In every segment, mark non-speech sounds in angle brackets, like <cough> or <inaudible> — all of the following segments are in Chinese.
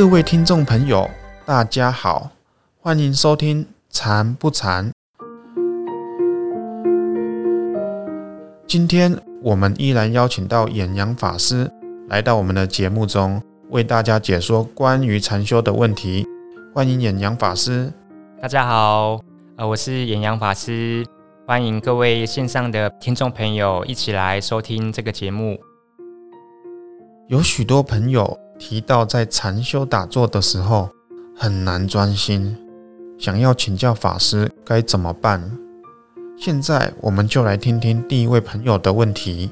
各位听众朋友，大家好，欢迎收听《禅不禅》。今天我们依然邀请到演阳法师来到我们的节目中，为大家解说关于禅修的问题。欢迎演阳法师。大家好，呃，我是演阳法师，欢迎各位线上的听众朋友一起来收听这个节目。有许多朋友提到，在禅修打坐的时候很难专心，想要请教法师该怎么办。现在我们就来听听第一位朋友的问题。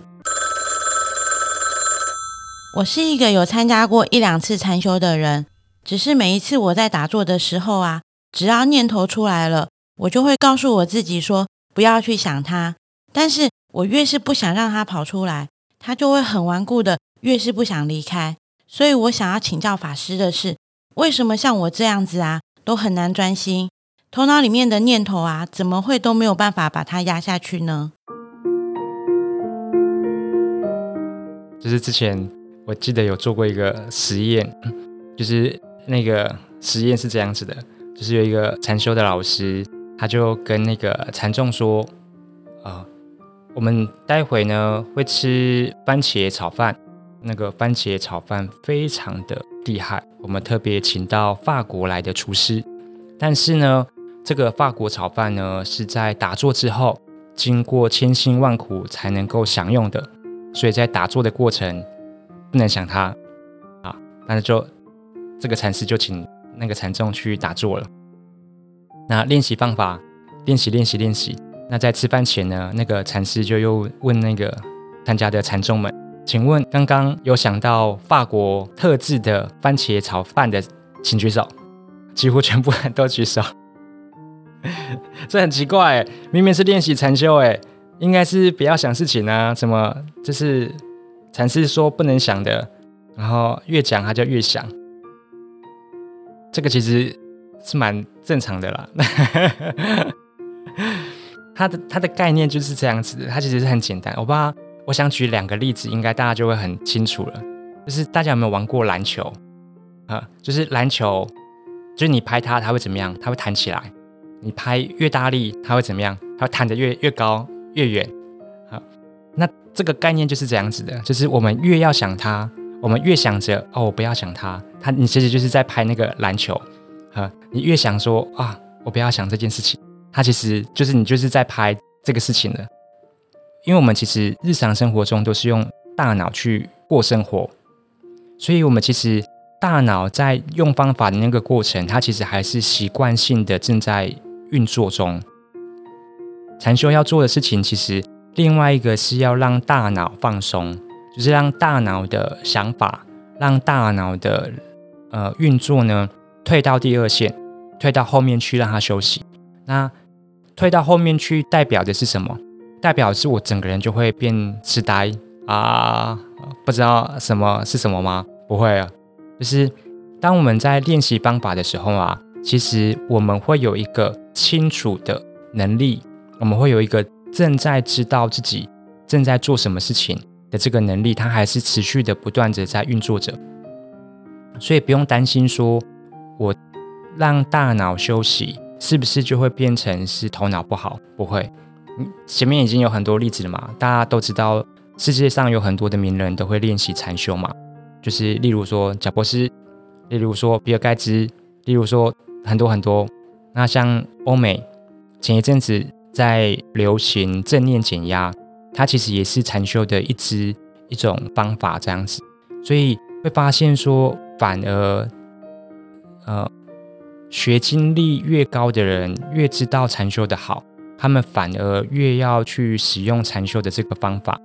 我是一个有参加过一两次禅修的人，只是每一次我在打坐的时候啊，只要念头出来了，我就会告诉我自己说不要去想它。但是我越是不想让它跑出来，它就会很顽固的，越是不想离开。所以我想要请教法师的是，为什么像我这样子啊，都很难专心？头脑里面的念头啊，怎么会都没有办法把它压下去呢？就是之前我记得有做过一个实验，<clears throat> 就是那个实验是这样子的，就是有一个禅修的老师，他就跟那个禅众说：“啊，我们待会呢会吃番茄炒饭，那个番茄炒饭非常的厉害，我们特别请到法国来的厨师，但是呢。”这个法国炒饭呢，是在打坐之后，经过千辛万苦才能够享用的，所以在打坐的过程不能想它啊。那就这个禅师就请那个禅众去打坐了。那练习方法，练习练习练习。那在吃饭前呢，那个禅师就又问那个参加的禅众们：“请问刚刚有想到法国特制的番茄炒饭的，请举手。”几乎全部人都举手。<laughs> 这很奇怪，明明是练习禅修，哎，应该是不要想事情啊？怎么就是禅师说不能想的，然后越讲他就越想，这个其实是蛮正常的啦。<laughs> 他的他的概念就是这样子的，他其实是很简单。我不知道，我想举两个例子，应该大家就会很清楚了。就是大家有没有玩过篮球啊？就是篮球，就是你拍它，它会怎么样？它会弹起来。你拍越大力，它会怎么样？它会弹得越越高越远。好，那这个概念就是这样子的，就是我们越要想它，我们越想着哦，我不要想它。它你其实就是在拍那个篮球，哈，你越想说啊，我不要想这件事情，它其实就是你就是在拍这个事情了。因为我们其实日常生活中都是用大脑去过生活，所以我们其实大脑在用方法的那个过程，它其实还是习惯性的正在。运作中，禅修要做的事情，其实另外一个是要让大脑放松，就是让大脑的想法，让大脑的呃运作呢退到第二线，退到后面去让它休息。那退到后面去代表的是什么？代表是我整个人就会变痴呆啊，不知道什么是什么吗？不会啊，就是当我们在练习方法的时候啊。其实我们会有一个清楚的能力，我们会有一个正在知道自己正在做什么事情的这个能力，它还是持续的不断的在运作着。所以不用担心说，我让大脑休息，是不是就会变成是头脑不好？不会，前面已经有很多例子了嘛，大家都知道世界上有很多的名人都会练习禅修嘛，就是例如说贾博士，例如说比尔盖茨，例如说。很多很多，那像欧美前一阵子在流行正念减压，它其实也是禅修的一支一种方法这样子，所以会发现说，反而呃学经历越高的人，越知道禅修的好，他们反而越要去使用禅修的这个方法，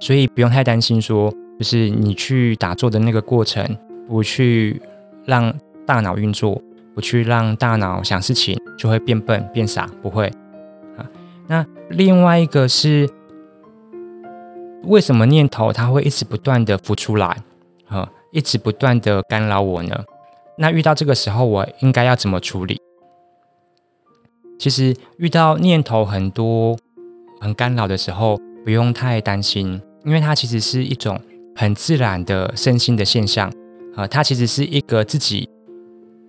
所以不用太担心说，就是你去打坐的那个过程，不去让。大脑运作，不去让大脑想事情，就会变笨变傻，不会啊。那另外一个是，为什么念头它会一直不断的浮出来，啊，一直不断的干扰我呢？那遇到这个时候，我应该要怎么处理？其实遇到念头很多、很干扰的时候，不用太担心，因为它其实是一种很自然的身心的现象。啊，它其实是一个自己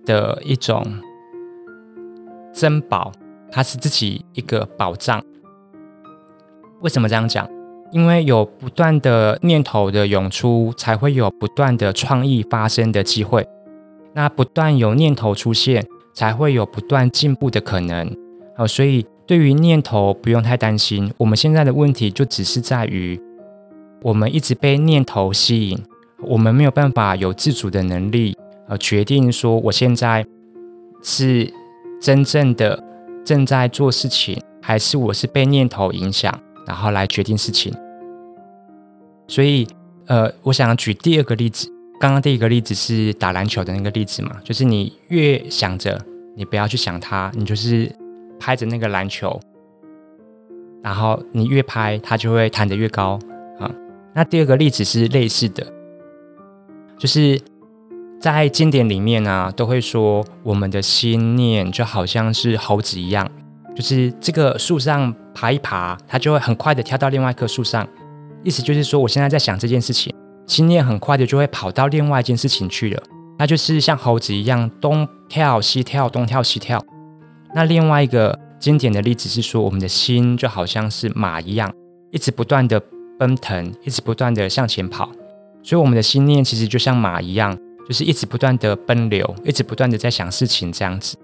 的一种珍宝，它是自己一个宝藏。为什么这样讲？因为有不断的念头的涌出，才会有不断的创意发生的机会。那不断有念头出现，才会有不断进步的可能。好，所以对于念头不用太担心。我们现在的问题就只是在于，我们一直被念头吸引，我们没有办法有自主的能力，呃，决定说我现在是真正的正在做事情，还是我是被念头影响。然后来决定事情，所以，呃，我想举第二个例子。刚刚第一个例子是打篮球的那个例子嘛，就是你越想着，你不要去想它，你就是拍着那个篮球，然后你越拍，它就会弹得越高啊。那第二个例子是类似的，就是在经典里面呢，都会说我们的心念就好像是猴子一样。就是这个树上爬一爬，它就会很快的跳到另外一棵树上。意思就是说，我现在在想这件事情，心念很快的就会跑到另外一件事情去了。那就是像猴子一样东跳西跳，东跳西跳。那另外一个经典的例子是说，我们的心就好像是马一样，一直不断的奔腾，一直不断的向前跑。所以我们的心念其实就像马一样，就是一直不断的奔流，一直不断的在想事情这样子。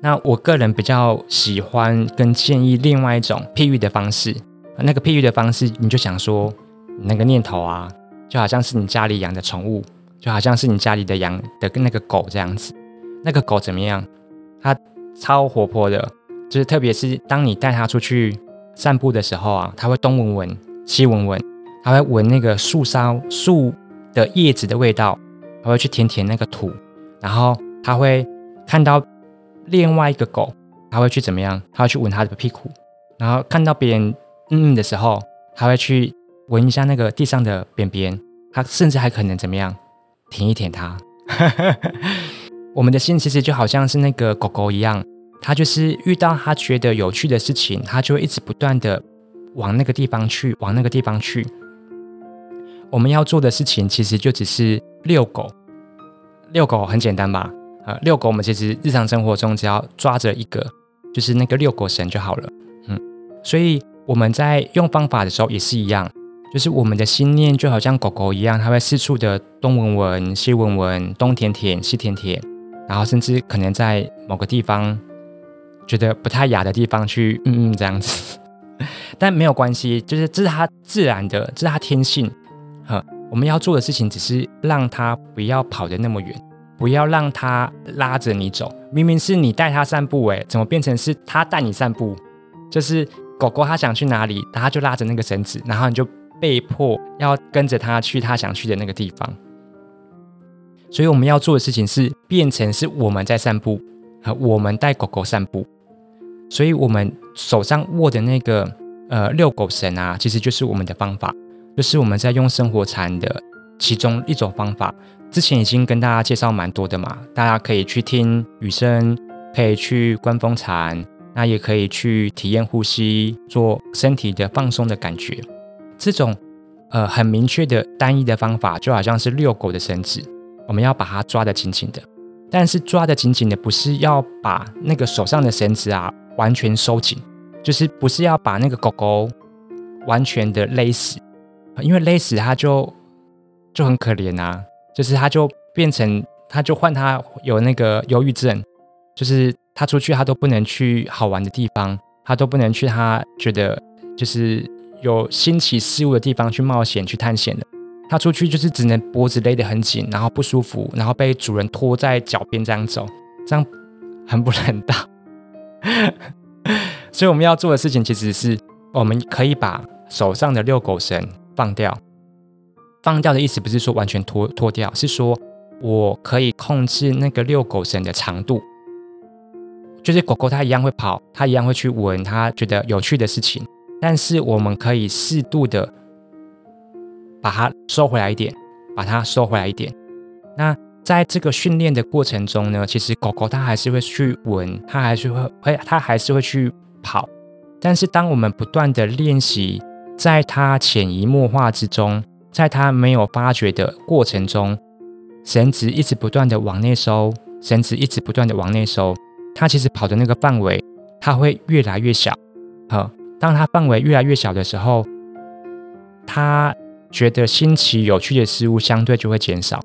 那我个人比较喜欢跟建议另外一种譬喻的方式，那个譬喻的方式，你就想说，那个念头啊，就好像是你家里养的宠物，就好像是你家里的养的那个狗这样子。那个狗怎么样？它超活泼的，就是特别是当你带它出去散步的时候啊，它会东闻闻，西闻闻，它会闻那个树梢树的叶子的味道，它会去舔舔那个土，然后它会看到。另外一个狗，它会去怎么样？它会去闻它的屁股，然后看到别人嗯嗯的时候，它会去闻一下那个地上的便便，它甚至还可能怎么样，舔一舔它。<laughs> 我们的心其实就好像是那个狗狗一样，它就是遇到它觉得有趣的事情，它就会一直不断的往那个地方去，往那个地方去。我们要做的事情其实就只是遛狗，遛狗很简单吧？呃，遛狗，我们其实日常生活中只要抓着一个，就是那个遛狗绳就好了。嗯，所以我们在用方法的时候也是一样，就是我们的心念就好像狗狗一样，它会四处的东闻闻、西闻闻、东舔舔、西舔舔，然后甚至可能在某个地方觉得不太雅的地方去嗯嗯这样子，<laughs> 但没有关系，就是这是它自然的，这是它天性。哈，我们要做的事情只是让它不要跑得那么远。不要让它拉着你走，明明是你带它散步，诶，怎么变成是它带你散步？就是狗狗它想去哪里，它就拉着那个绳子，然后你就被迫要跟着他去他想去的那个地方。所以我们要做的事情是变成是我们在散步，和我们带狗狗散步。所以我们手上握的那个呃遛狗绳啊，其实就是我们的方法，就是我们在用生活禅的其中一种方法。之前已经跟大家介绍蛮多的嘛，大家可以去听雨声，可以去观风禅，那也可以去体验呼吸，做身体的放松的感觉。这种呃很明确的单一的方法，就好像是遛狗的绳子，我们要把它抓得紧紧的。但是抓得紧紧的，不是要把那个手上的绳子啊完全收紧，就是不是要把那个狗狗完全的勒死，因为勒死它就就很可怜啊。就是它就变成，它就换它有那个忧郁症，就是它出去它都不能去好玩的地方，它都不能去它觉得就是有新奇事物的地方去冒险去探险的。他出去就是只能脖子勒得很紧，然后不舒服，然后被主人拖在脚边这样走，这样很不人道。<laughs> 所以我们要做的事情其实是，我们可以把手上的遛狗绳放掉。放掉的意思不是说完全脱脱掉，是说我可以控制那个遛狗绳的长度，就是狗狗它一样会跑，它一样会去闻它觉得有趣的事情，但是我们可以适度的把它收回来一点，把它收回来一点。那在这个训练的过程中呢，其实狗狗它还是会去闻，它还是会会它还是会去跑，但是当我们不断的练习，在它潜移默化之中。在它没有发觉的过程中，绳子一直不断的往内收，绳子一直不断的往内收，它其实跑的那个范围，它会越来越小。好，当它范围越来越小的时候，它觉得新奇有趣的事物相对就会减少。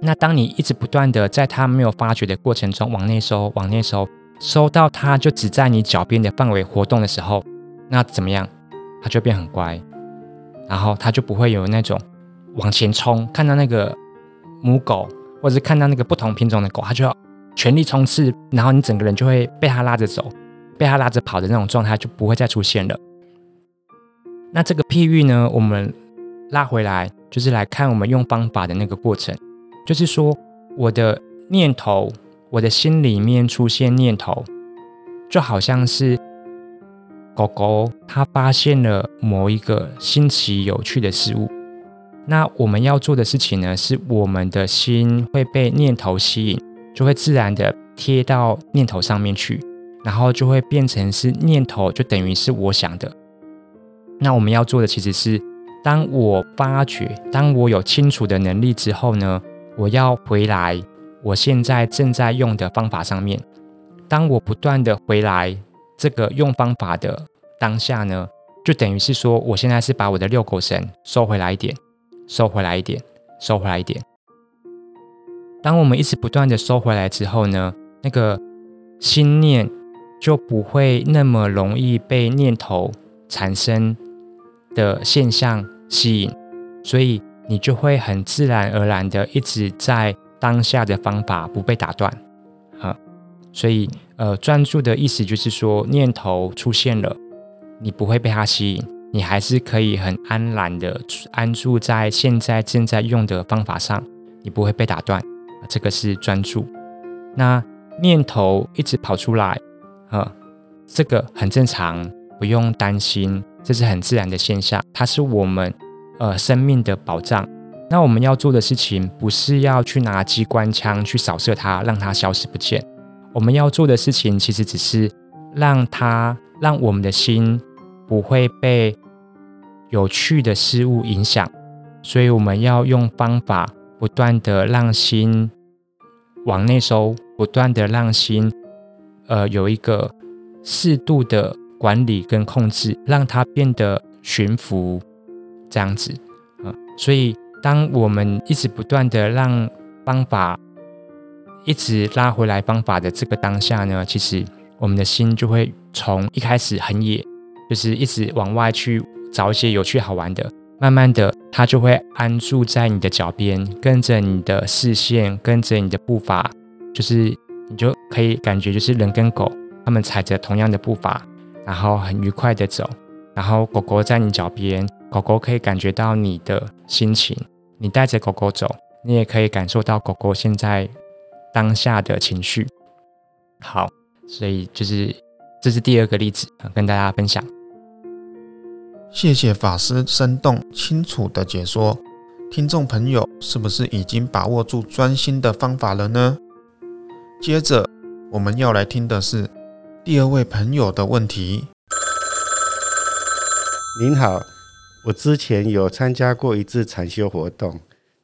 那当你一直不断的在它没有发觉的过程中往内收、往内收，收到它就只在你脚边的范围活动的时候，那怎么样？它就变很乖，然后它就不会有那种往前冲，看到那个母狗或者是看到那个不同品种的狗，它就要全力冲刺，然后你整个人就会被它拉着走，被它拉着跑的那种状态就不会再出现了。那这个譬喻呢，我们拉回来就是来看我们用方法的那个过程，就是说我的念头，我的心里面出现念头，就好像是。狗狗它发现了某一个新奇有趣的事物，那我们要做的事情呢，是我们的心会被念头吸引，就会自然的贴到念头上面去，然后就会变成是念头，就等于是我想的。那我们要做的其实是，当我发觉，当我有清楚的能力之后呢，我要回来我现在正在用的方法上面。当我不断的回来这个用方法的。当下呢，就等于是说，我现在是把我的遛狗绳收回来一点，收回来一点，收回来一点。当我们一直不断的收回来之后呢，那个心念就不会那么容易被念头产生的现象吸引，所以你就会很自然而然的一直在当下的方法不被打断。啊，所以呃，专注的意思就是说，念头出现了。你不会被它吸引，你还是可以很安然的安住在现在正在用的方法上，你不会被打断，这个是专注。那念头一直跑出来，啊，这个很正常，不用担心，这是很自然的现象，它是我们呃生命的保障。那我们要做的事情，不是要去拿机关枪去扫射它，让它消失不见。我们要做的事情，其实只是让它让我们的心。不会被有趣的事物影响，所以我们要用方法，不断的让心往内收，不断的让心，呃，有一个适度的管理跟控制，让它变得驯服，这样子，啊，所以当我们一直不断的让方法一直拉回来方法的这个当下呢，其实我们的心就会从一开始很野。就是一直往外去找一些有趣好玩的，慢慢的，它就会安住在你的脚边，跟着你的视线，跟着你的步伐，就是你就可以感觉，就是人跟狗，他们踩着同样的步伐，然后很愉快的走，然后狗狗在你脚边，狗狗可以感觉到你的心情，你带着狗狗走，你也可以感受到狗狗现在当下的情绪。好，所以就是这是第二个例子，跟大家分享。谢谢法师生动清楚的解说，听众朋友是不是已经把握住专心的方法了呢？接着我们要来听的是第二位朋友的问题。您好，我之前有参加过一次禅修活动，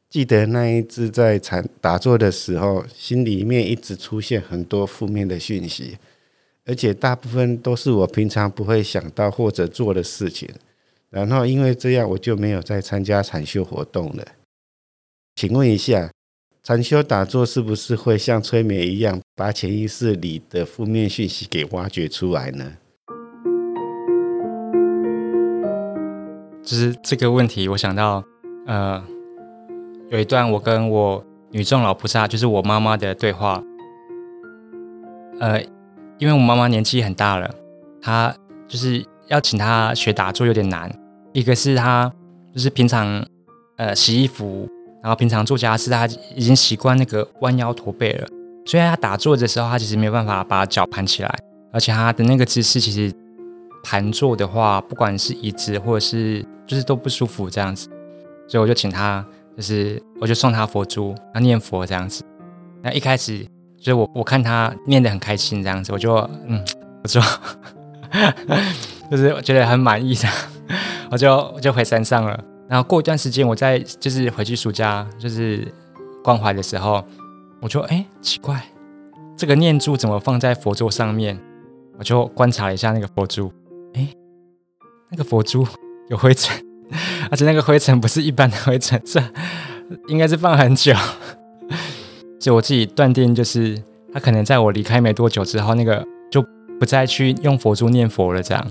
记得那一次在禅打坐的时候，心里面一直出现很多负面的讯息，而且大部分都是我平常不会想到或者做的事情。然后因为这样，我就没有再参加禅修活动了。请问一下，禅修打坐是不是会像催眠一样，把潜意识里的负面讯息给挖掘出来呢？就是这个问题，我想到，呃，有一段我跟我女众老菩萨，就是我妈妈的对话。呃，因为我妈妈年纪很大了，她就是。要请她学打坐有点难，一个是她就是平常呃洗衣服，然后平常做家事，他已经习惯那个弯腰驼背了，所以他打坐的时候，他其实没有办法把脚盘起来，而且他的那个姿势其实盘坐的话，不管是椅子或者是就是都不舒服这样子，所以我就请他，就是我就送他佛珠，他念佛这样子。那一开始就是我我看他念得很开心这样子，我就嗯不错。就是觉得很满意的，我就 <laughs> 我就回山上了。然后过一段时间，我再就是回去暑假，就是关怀的时候，我就哎奇怪，这个念珠怎么放在佛座上面？我就观察了一下那个佛珠，哎，那个佛珠有灰尘，<laughs> 而且那个灰尘不是一般的灰尘，是应该是放很久。所以我自己断定，就是他可能在我离开没多久之后，那个就不再去用佛珠念佛了。这样，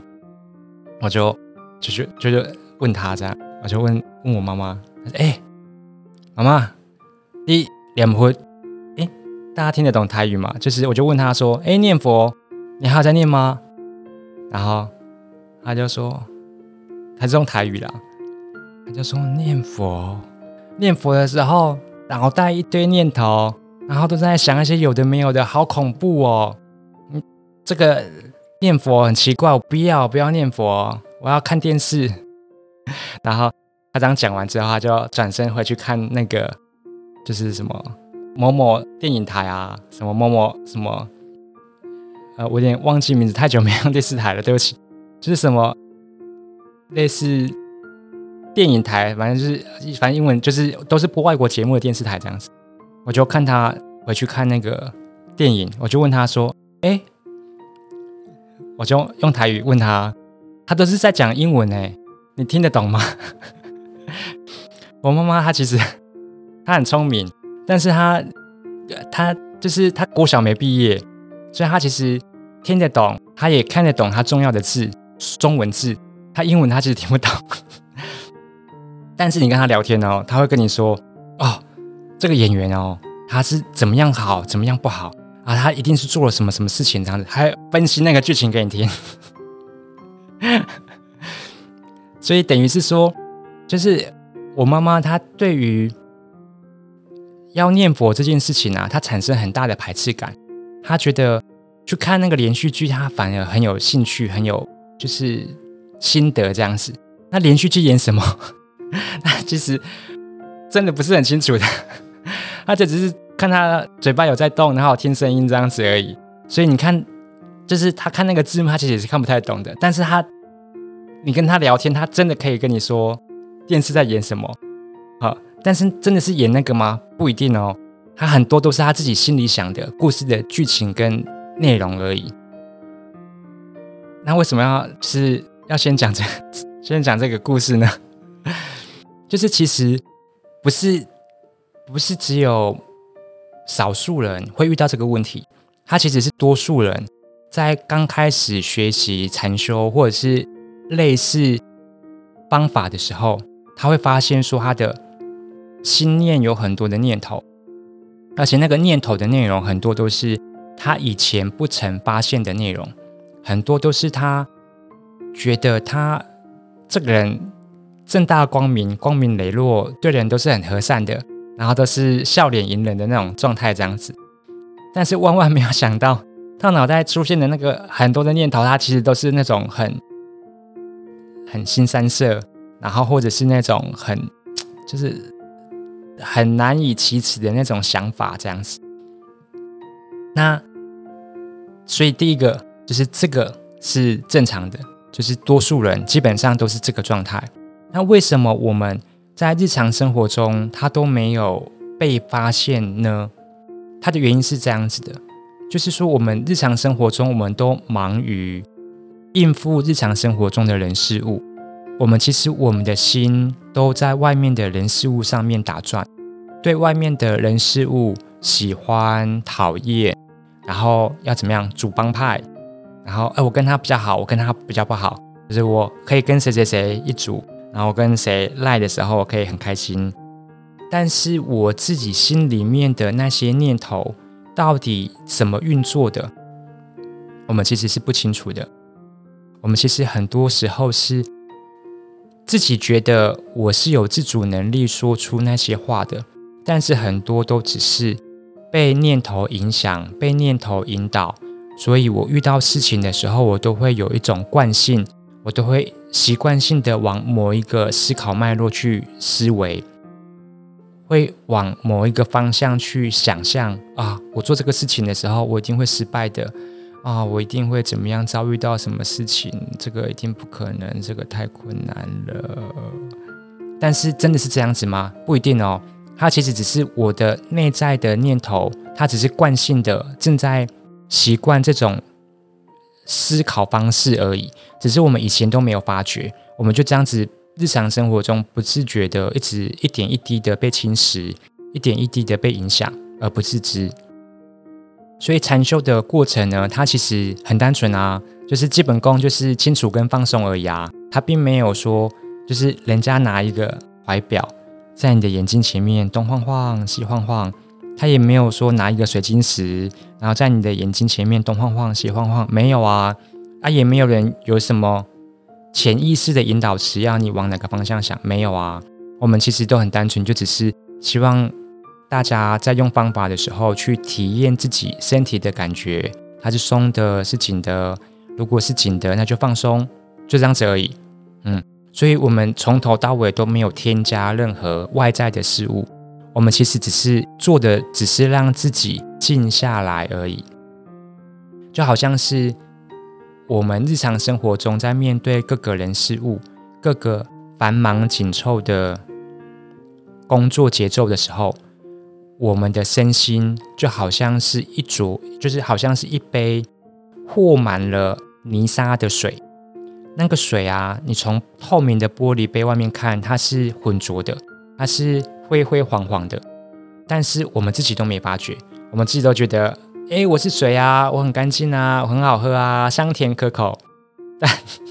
我就就是就是问他这样，我就问问我妈妈，哎，妈妈，你念佛？哎，大家听得懂台语吗？就是我就问他说，哎，念佛，你还在念吗？然后他就说，他是用台语啦，他就说念佛，念佛的时候。脑袋一堆念头，然后都在想一些有的没有的，好恐怖哦！嗯，这个念佛很奇怪，我不要不要念佛，我要看电视。<laughs> 然后他这样讲完之后，他就转身回去看那个，就是什么某某电影台啊，什么某某什么，呃，我有点忘记名字，太久没用电视台了，对不起，就是什么类似。电影台，反正就是，反正英文就是都是播外国节目的电视台这样子。我就看他回去看那个电影，我就问他说：“哎，我就用台语问他，他都是在讲英文哎，你听得懂吗？”我妈妈她其实 <laughs> 她很聪明，但是她她就是她国小没毕业，所以她其实听得懂，她也看得懂她重要的字，中文字，她英文她其实听不懂。<laughs> 但是你跟她聊天哦，她会跟你说：“哦，这个演员哦，他是怎么样好，怎么样不好啊？他一定是做了什么什么事情这样子，还分析那个剧情给你听。”所以等于是说，就是我妈妈她对于要念佛这件事情啊，她产生很大的排斥感。她觉得去看那个连续剧，她反而很有兴趣，很有就是心得这样子。那连续剧演什么？<laughs> 那其实真的不是很清楚的，<laughs> 而且只是看他嘴巴有在动，然后听声音这样子而已。所以你看，就是他看那个字幕，他其实也是看不太懂的。但是他，你跟他聊天，他真的可以跟你说电视在演什么啊？但是真的是演那个吗？不一定哦。他很多都是他自己心里想的故事的剧情跟内容而已。那为什么要是要先讲这 <laughs> 先讲这个故事呢？就是其实不是不是只有少数人会遇到这个问题，他其实是多数人在刚开始学习禅修或者是类似方法的时候，他会发现说他的心念有很多的念头，而且那个念头的内容很多都是他以前不曾发现的内容，很多都是他觉得他这个人。正大光明、光明磊落，对人都是很和善的，然后都是笑脸迎人的那种状态，这样子。但是万万没有想到，他脑袋出现的那个很多的念头，他其实都是那种很很新三色，然后或者是那种很 <tsk> 就是很难以启齿的那种想法，这样子。那所以第一个就是这个是正常的，就是多数人基本上都是这个状态。那为什么我们在日常生活中它都没有被发现呢？它的原因是这样子的，就是说我们日常生活中我们都忙于应付日常生活中的人事物，我们其实我们的心都在外面的人事物上面打转，对外面的人事物喜欢讨厌，然后要怎么样组帮派，然后哎我跟他比较好，我跟他比较不好，就是我可以跟谁谁谁一组。然后跟谁赖的时候我可以很开心，但是我自己心里面的那些念头到底怎么运作的，我们其实是不清楚的。我们其实很多时候是自己觉得我是有自主能力说出那些话的，但是很多都只是被念头影响、被念头引导。所以我遇到事情的时候，我都会有一种惯性，我都会。习惯性的往某一个思考脉络去思维，会往某一个方向去想象啊，我做这个事情的时候，我一定会失败的啊，我一定会怎么样遭遇到什么事情，这个一定不可能，这个太困难了。但是真的是这样子吗？不一定哦。它其实只是我的内在的念头，它只是惯性的正在习惯这种思考方式而已。只是我们以前都没有发觉，我们就这样子日常生活中不自觉的一直一点一滴的被侵蚀，一点一滴的被影响而不自知。所以禅修的过程呢，它其实很单纯啊，就是基本功就是清楚跟放松而已啊。它并没有说就是人家拿一个怀表。在你的眼睛前面东晃晃西晃晃，他也没有说拿一个水晶石，然后在你的眼睛前面东晃晃西晃晃，没有啊，啊也没有人有什么潜意识的引导词要你往哪个方向想，没有啊，我们其实都很单纯，就只是希望大家在用方法的时候去体验自己身体的感觉，它是松的，是紧的，如果是紧的，那就放松，就这样子而已，嗯。所以，我们从头到尾都没有添加任何外在的事物，我们其实只是做的，只是让自己静下来而已。就好像是我们日常生活中在面对各个人事物、各个繁忙紧凑的工作节奏的时候，我们的身心就好像是一浊，就是好像是一杯和满了泥沙的水。那个水啊，你从透明的玻璃杯外面看，它是浑浊的，它是灰灰黄黄的，但是我们自己都没发觉，我们自己都觉得，哎，我是水啊，我很干净啊，我很好喝啊，香甜可口。但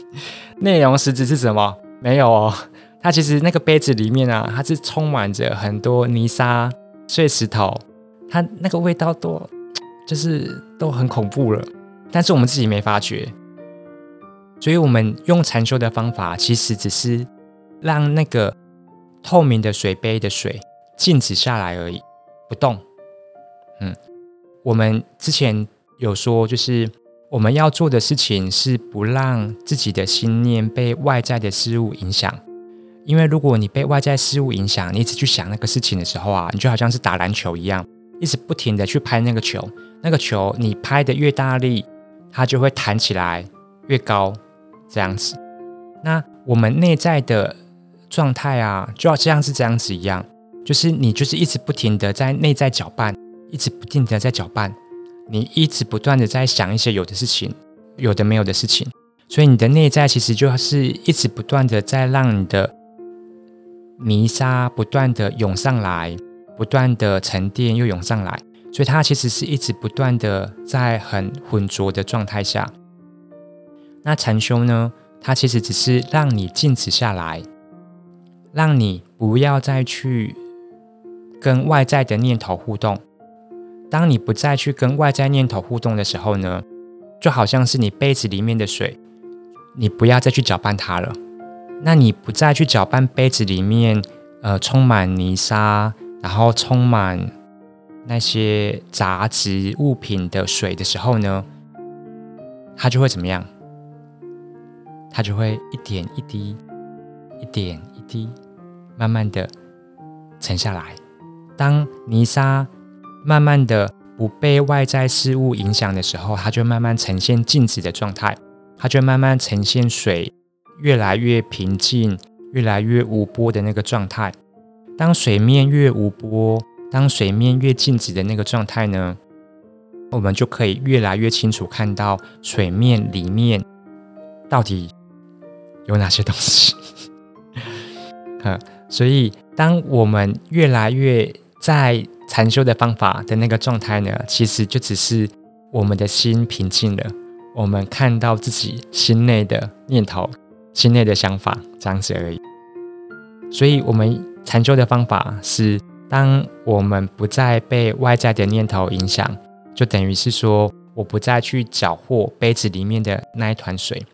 <laughs> 内容实质是什么？没有哦，它其实那个杯子里面啊，它是充满着很多泥沙、碎石头，它那个味道都 <tsk> 就是都很恐怖了，但是我们自己没发觉。所以，我们用禅修的方法，其实只是让那个透明的水杯的水静止下来而已，不动。嗯，我们之前有说，就是我们要做的事情是不让自己的心念被外在的事物影响。因为如果你被外在事物影响，你一直去想那个事情的时候啊，你就好像是打篮球一样，一直不停的去拍那个球，那个球你拍的越大力，它就会弹起来越高。这样子，那我们内在的状态啊，就要像是这样子一样，就是你就是一直不停的在内在搅拌，一直不停的在搅拌，你一直不断的在想一些有的事情，有的没有的事情，所以你的内在其实就是一直不断的在让你的泥沙不断的涌上来，不断的沉淀又涌上来，所以它其实是一直不断的在很浑浊的状态下。那禅修呢？它其实只是让你静止下来，让你不要再去跟外在的念头互动。当你不再去跟外在念头互动的时候呢，就好像是你杯子里面的水，你不要再去搅拌它了。那你不再去搅拌杯子里面呃充满泥沙，然后充满那些杂质物品的水的时候呢，它就会怎么样？它就会一点一滴、一点一滴，慢慢的沉下来。当泥沙慢慢的不被外在事物影响的时候，它就慢慢呈现静止的状态。它就慢慢呈现水越来越平静、越来越无波的那个状态。当水面越无波，当水面越静止的那个状态呢，我们就可以越来越清楚看到水面里面到底。有哪些东西？<laughs> 嗯，所以当我们越来越在禅修的方法的那个状态呢，其实就只是我们的心平静了，我们看到自己心内的念头、心内的想法这样子而已。所以，我们禅修的方法是，当我们不再被外在的念头影响，就等于是说，我不再去搅和杯子里面的那一团水。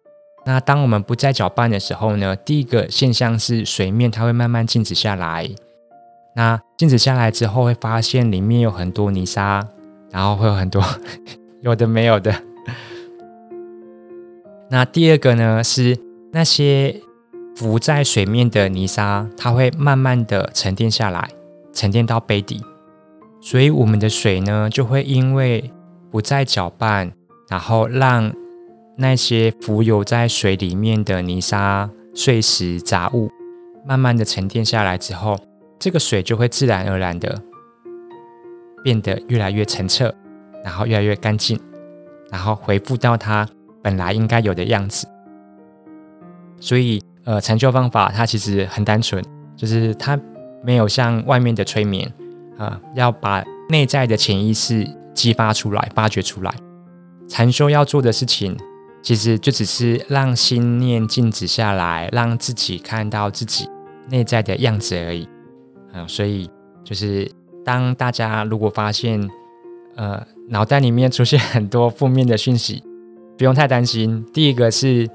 那当我们不再搅拌的时候呢？第一个现象是水面它会慢慢静止下来。那静止下来之后，会发现里面有很多泥沙，然后会有很多 <laughs> 有的没有的。那第二个呢，是那些浮在水面的泥沙，它会慢慢的沉淀下来，沉淀到杯底。所以我们的水呢，就会因为不再搅拌，然后让。那些浮游在水里面的泥沙、碎石、杂物，慢慢的沉淀下来之后，这个水就会自然而然的变得越来越澄澈，然后越来越干净，然后恢复到它本来应该有的样子。所以，呃，禅修方法它其实很单纯，就是它没有像外面的催眠啊，要把内在的潜意识激发出来、发掘出来。禅修要做的事情，其实就只是让心念静止下来，让自己看到自己内在的样子而已。啊，所以就是当大家如果发现，呃，脑袋里面出现很多负面的讯息，不用太担心。第一个是，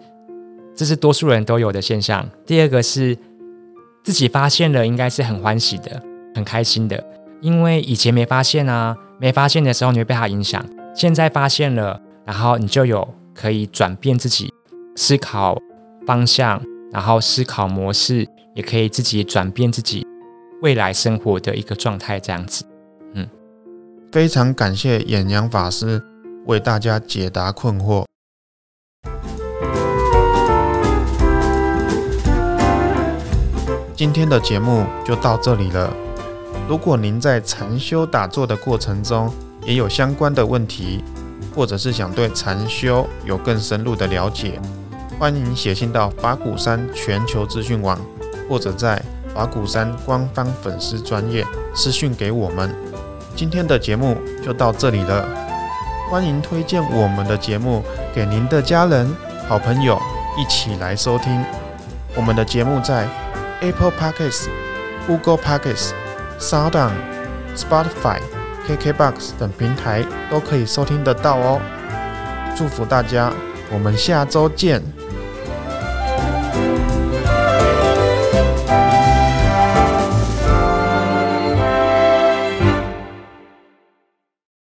这是多数人都有的现象；第二个是自己发现了，应该是很欢喜的、很开心的，因为以前没发现啊，没发现的时候你会被它影响，现在发现了，然后你就有可以转变自己思考方向，然后思考模式，也可以自己转变自己。未来生活的一个状态，这样子，嗯，非常感谢演阳法师为大家解答困惑。今天的节目就到这里了。如果您在禅修打坐的过程中也有相关的问题，或者是想对禅修有更深入的了解，欢迎写信到法鼓山全球资讯网，或者在。法鼓山官方粉丝专业私讯给我们，今天的节目就到这里了。欢迎推荐我们的节目给您的家人、好朋友一起来收听。我们的节目在 Apple Podcasts、Google Podcasts、Sound、Spotify、KKBox 等平台都可以收听得到哦。祝福大家，我们下周见。